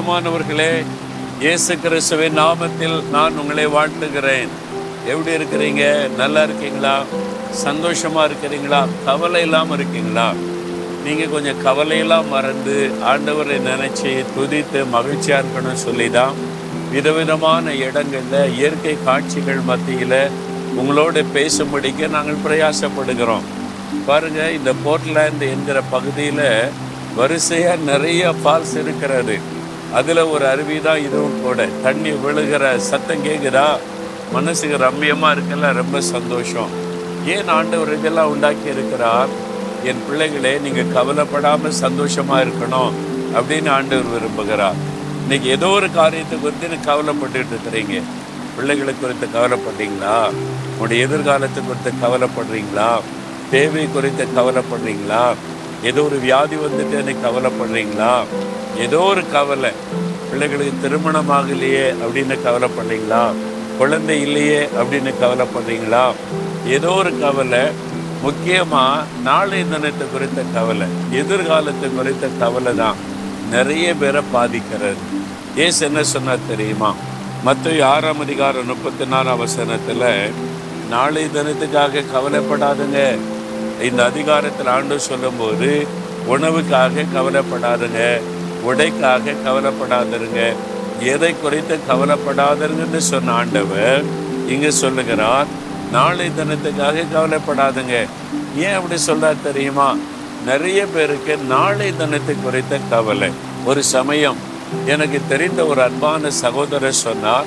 பிரியமானவர்களே இயேசு கிறிஸ்துவின் நாமத்தில் நான் உங்களை வாழ்த்துகிறேன். எப்படி இருக்கிறீங்க? நல்லா இருக்கீங்களா? சந்தோஷமா இருக்கிறீங்களா? கவலை இல்லாமல் இருக்கீங்களா? நீங்க கொஞ்சம் கவலையெல்லாம் மறந்து ஆண்டவரை நினைச்சு துதித்து மகிழ்ச்சியா இருக்கணும்னு சொல்லி தான் விதவிதமான இடங்கள்ல இயற்கை காட்சிகள் மத்தியில உங்களோட பேசும்படிக்கு நாங்கள் பிரயாசப்படுகிறோம். பாருங்க இந்த போர்ட்லேண்ட் என்கிற பகுதியில் வரிசையாக நிறைய ஃபால்ஸ் இருக்கிறது. அதில் ஒரு அருவி தான் இதுவும் கூட. தண்ணி விழுகிற சத்தம் கேட்குதா மனசுக்கு ரம்யமாக இருக்கல ரொம்ப சந்தோஷம். ஏன் ஆண்டவர் இதெல்லாம் உண்டாக்கி இருக்கிறார்? என் பிள்ளைகளே நீங்கள் கவலைப்படாமல் சந்தோஷமாக இருக்கணும் அப்படின்னு ஆண்டவர் விரும்புகிறார். இன்னைக்கு ஏதோ ஒரு காரியத்தை குறித்து நீங்கள் கவலைப்பட்டுட்டு இருக்கிறீங்க. பிள்ளைகளை குறித்து கவலைப்படுறீங்களா? உங்களுடைய எதிர்காலத்தை குறித்து கவலைப்படுறீங்களா? தேவை குறித்து கவலைப்படுறீங்களா? ஏதோ ஒரு வியாதி வந்துட்டு எனக்கு கவலைப்படுறீங்களா? ஏதோ ஒரு கவலை. பிள்ளைகளுக்கு திருமணம் ஆகலையே அப்படின்னு கவலைப்படுறீங்களா? குழந்தை இல்லையே அப்படின்னு கவலைப்படுறீங்களா? ஏதோ ஒரு கவலை. முக்கியமாக நாளை தினத்தை குறித்த கவலை. எதிர்காலத்தை குறித்த கவலை தான். நிறைய பேரை பாதிக்கிறது. ஏசு என்ன சொன்னால் தெரியுமா? மற்ற ஆறாம் அதிகாரம் முப்பத்தி நாலாம் வசனத்தில் நாளை தினத்துக்காக கவலைப்படாதுங்க. இந்த அதிகாரத்தில் ஆண்டு சொல்லும்போது உணவுக்காக கவலைப்படாதுங்க உடைக்காக கவலைப்படாதருங்க எதை குறித்து கவலைப்படாதருங்கன்னு சொன்ன ஆண்டவர் இங்கே சொல்லுகிறார் நாளை தினத்துக்காக கவலைப்படாதுங்க. ஏன் அப்படி சொல்றார் தெரியுமா? நிறைய பேருக்கு நாளை தினத்தை குறித்த கவலை. ஒரு சமயம் எனக்கு தெரிந்த ஒரு அன்பான சகோதரர் சொன்னார்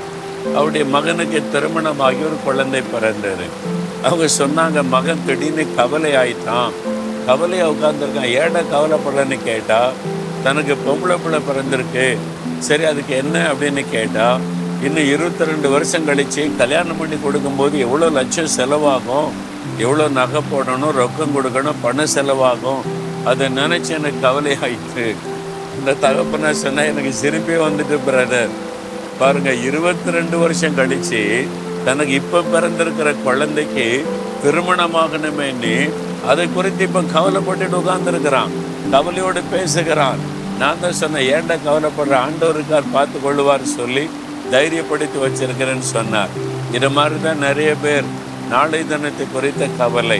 அவருடைய மகனுக்கு திருமணமாகி ஒரு குழந்தை பிறந்தது. அவங்க சொன்னாங்க மகன் திடீர்னு கவலை ஆயிட்டான். கவலையாக உட்காந்துருக்கான் ஏடா கவலைப்படலன்னு கேட்டால் தனக்கு பொம்பளை பிள்ளை பிறந்திருக்கு. சரி அதுக்கு என்ன அப்படின்னு கேட்டால் இன்னும் இருபத்தி ரெண்டு வருஷம் கழித்து கல்யாணம் பண்ணி கொடுக்கும்போது எவ்வளோ லட்சம் செலவாகும்? எவ்வளோ நகை போடணும்? ரொக்கம் கொடுக்கணும்? பணம் செலவாகும்? அதை நினச்சி எனக்கு கவலை ஆயிட்டு இந்த தகப்பனை சொன்னால் எனக்கு சிரிப்பே வந்துட்டு பிரதர் பாருங்கள் இருபத்தி ரெண்டு வருஷம் கழித்து தனக்கு இப்போ பிறந்திருக்கிற குழந்தைக்கு திருமணமாகணுமேன்னு அதை குறித்து இப்போ கவலைப்பட்டுட்டு உட்கார்ந்துருக்கிறான். கவலையோடு பேசுகிறான். நான் தான் சொன்னேன் ஏன்டா கவலைப்படுற? ஆண்டவருக்கார் பார்த்து கொள்ளுவார் சொல்லி தைரியப்படுத்தி வச்சிருக்கிறேன்னு சொன்னார். இது மாதிரி தான் நிறைய பேர் நாளை தினத்தை குறித்த கவலை.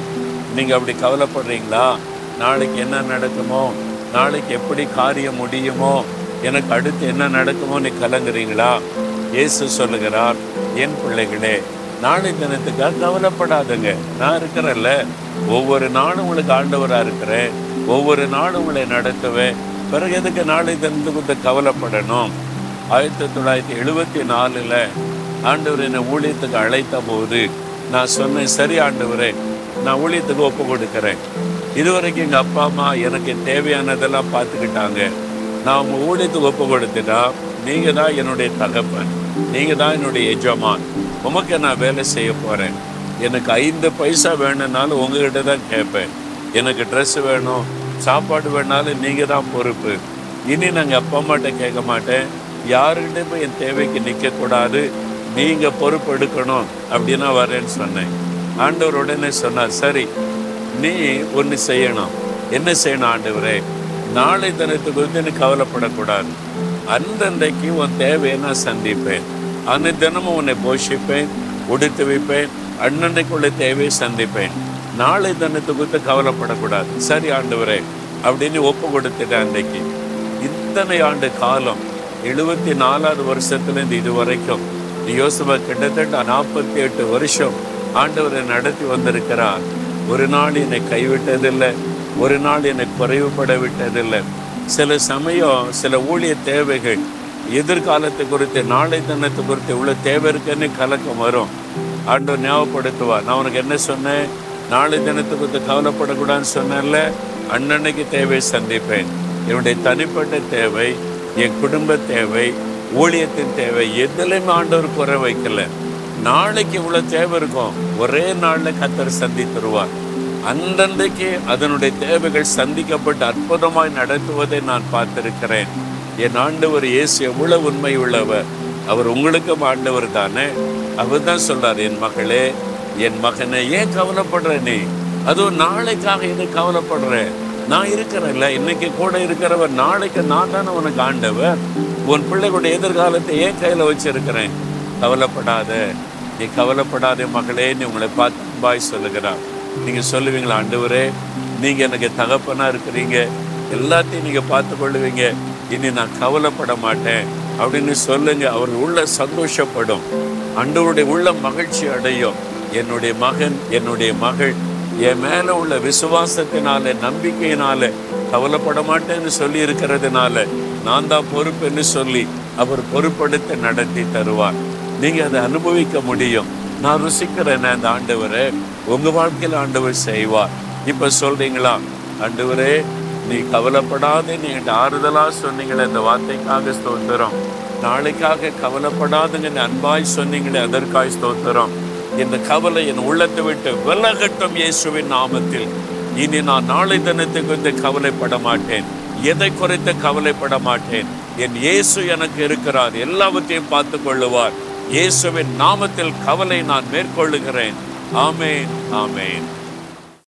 நீங்கள் அப்படி கவலைப்படுறீங்களா? நாளைக்கு என்ன நடக்குமோ? நாளைக்கு எப்படி காரியம் முடியுமோ? எனக்கு அடுத்து என்ன நடக்குமோ நீ கலங்குறீங்களா? இயேசு சொல்லுகிறார் என் பிள்ளைகளே நாளை தினத்துக்காக கவலைப்படாதுங்க. நான் இருக்கிறேன்ல. ஒவ்வொரு நாளும் உங்களுக்கு ஆண்டவராக இருக்கிறேன். ஒவ்வொரு நாளும் உங்களை நடத்துவேன். பிறகு எதுக்கு நாளை தினத்துக்கு கவலைப்படணும்? ஆயிரத்தி தொள்ளாயிரத்தி எழுபத்தி நாலில் ஆண்டவர் என்னை ஊழியத்துக்கு அழைத்த போது நான் சொன்னேன் சரி ஆண்டவரே நான் ஊழியத்துக்கு ஒப்பு கொடுக்குறேன். இதுவரைக்கும் எங்கள் அப்பா அம்மா எனக்கு தேவையானதெல்லாம் பார்த்துக்கிட்டாங்க. நான் அவங்க ஊழியத்துக்கு ஒப்பு கொடுத்துட்டா நீங்க தான் என்னுடைய தகப்பன். நீங்க தான் என்னுடைய எஜமான். உமக்கு நான் வேலை செய்ய போறேன். எனக்கு ஐந்து பைசா வேணும்னாலும் உங்ககிட்ட தான் கேட்பேன். எனக்கு ட்ரெஸ் வேணும் சாப்பாடு வேணாலும் நீங்க தான் பொறுப்பு. இனி நாங்கள் அப்பா அம்மாட்ட கேட்க மாட்டேன். யாருக்கிட்டே போய் என் தேவைக்கு நிற்கக்கூடாது நீங்க பொறுப்பு எடுக்கணும் அப்படின்னா வரேன்னு சொன்னேன். ஆண்டவர் உடனே சொன்னார் சரி நீ ஒன்று செய்யணும். என்ன செய்யணும் ஆண்டவரே? நாளை தினத்துக்கு வந்து நீ கவலைப்படக்கூடாது. அந்தந்தைக்கு உன் தேவையை நான் சந்திப்பேன். அந்த தினமும் உன்னை போஷிப்பேன் உடுத்து வைப்பேன் அன்னன்னைக்குள்ள தேவையை சந்திப்பேன். நாளை தினத்தை குறித்து கவலைப்படக்கூடாது. சரி ஆண்டவரே அப்படின்னு ஒப்பு கொடுத்துட்டேன் அன்னைக்கு. இத்தனை ஆண்டு காலம் எழுபத்தி நாலாவது வருஷத்துலேருந்து இது வரைக்கும் யோசுவா கிட்டத்தட்ட நாற்பத்தி எட்டு வருஷம் ஆண்டவரை நடத்தி வந்திருக்கிறார். ஒரு நாள் என்னை கைவிட்டதில்லை ஒரு நாள் என்னை குறைவுபட விட்டதில்லை. சில சமயம் சில ஊழிய தேவைகள் எதிர்காலத்தை குறித்து நாளை தினத்தை குறித்து இவ்வளோ தேவை இருக்குன்னு கலக்கம் வரும். ஆண்டவர் ஞாபகப்படுத்துவா நான் உனக்கு என்ன சொன்னேன்? நாளை தினத்தை குறித்து கவலைப்படக்கூடாதுன்னு சொன்னேன்ல? அன்னன்னைக்கு தேவை சந்திப்பேன். என்னுடைய தனிப்பட்ட தேவை என் குடும்ப தேவை ஊழியத்தின் தேவை எதுலையுமே ஆண்டவர் குறை வைக்கல. நாளைக்கு இவ்வளோ தேவை இருக்கும். ஒரே நாளில் கத்தர் சந்தித்துருவார். அந்தந்தைக்கு அதனுடைய தேவைகள் சந்திக்கப்பட்டு அற்புதமாய் நடத்துவதை நான் பார்த்திருக்கிறேன். என் ஆண்டவர் இயேசு எவ்வளவு உண்மை உள்ளவர் அவர் உங்களுக்கும் ஆண்டவர் தானே. அவர் தான் சொல்றார் என் மகளே என் மகனை ஏன் கவலைப்படுற நீ? அதுவும் நாளைக்காக எது கவலைப்படுற? நான் இருக்கிறேன்ல இன்னைக்கு கூட இருக்கிறவர் நாளைக்கு நான் தானே உனக்கு ஆண்டவர். உன் பிள்ளைகளுடைய எதிர்காலத்தை ஏன் கையில் வச்சிருக்கிறேன்? கவலைப்படாத. நீ கவலைப்படாத மகளே நீ உங்களை பார்த்து பாய் சொல்லுகிறான் நீங்கள் சொல்லுவீங்களா ஆண்டவரே நீங்கள் எனக்கு தகப்பனாக இருக்கிறீங்க. எல்லாத்தையும் நீங்கள் பார்த்து கொள்ளுவீங்க இனி நான் கவலைப்பட மாட்டேன். அப்படின்னு சொல்லுங்க அவர் உள்ள சந்தோஷப்படும். அண்டவருடைய உள்ள மகிழ்ச்சி அடையும். என்னுடைய மகன் என்னுடைய மகள் என் மேல உள்ள விசுவாசத்தினால நம்பிக்கையினால கவலைப்பட மாட்டேன்னு சொல்லி இருக்கிறதுனால நான் தான் பொறுப்புன்னு சொல்லி அவர் பொறுப்படுத்த நடத்தி தருவார். நீங்க அதை அனுபவிக்க முடியும். நான் ருசிக்கிறேன் அந்த ஆண்டவரை உங்கள் வாழ்க்கையில் ஆண்டவர் செய்வார். இப்போ சொல்கிறீங்களா ஆண்டவரே நீ கவலைப்படாதே நீங்கள் என்கிட்ட சொன்னீங்களே இந்த வார்த்தைக்காக ஸ்தோத்திரம். நாளைக்காக கவலைப்படாதுங்க அன்பாய் சொன்னீங்களே அதற்காய் ஸ்தோத்திரம். இந்த கவலை என் உள்ளத்தை விட்டு விலகட்டும் இயேசுவின் நாமத்தில். இனி நான் நாளை தினத்துக்கு வந்து கவலைப்பட மாட்டேன். எதை குறைத்து கவலைப்பட மாட்டேன்? என் இயேசு எனக்கு இருக்கிறார் எல்லாவற்றையும் பார்த்து கொள்ளுவார். இயேசுவின் நாமத்தில் கவலை நான் மேற்கொள்ளுகிறேன். Amen. Amen.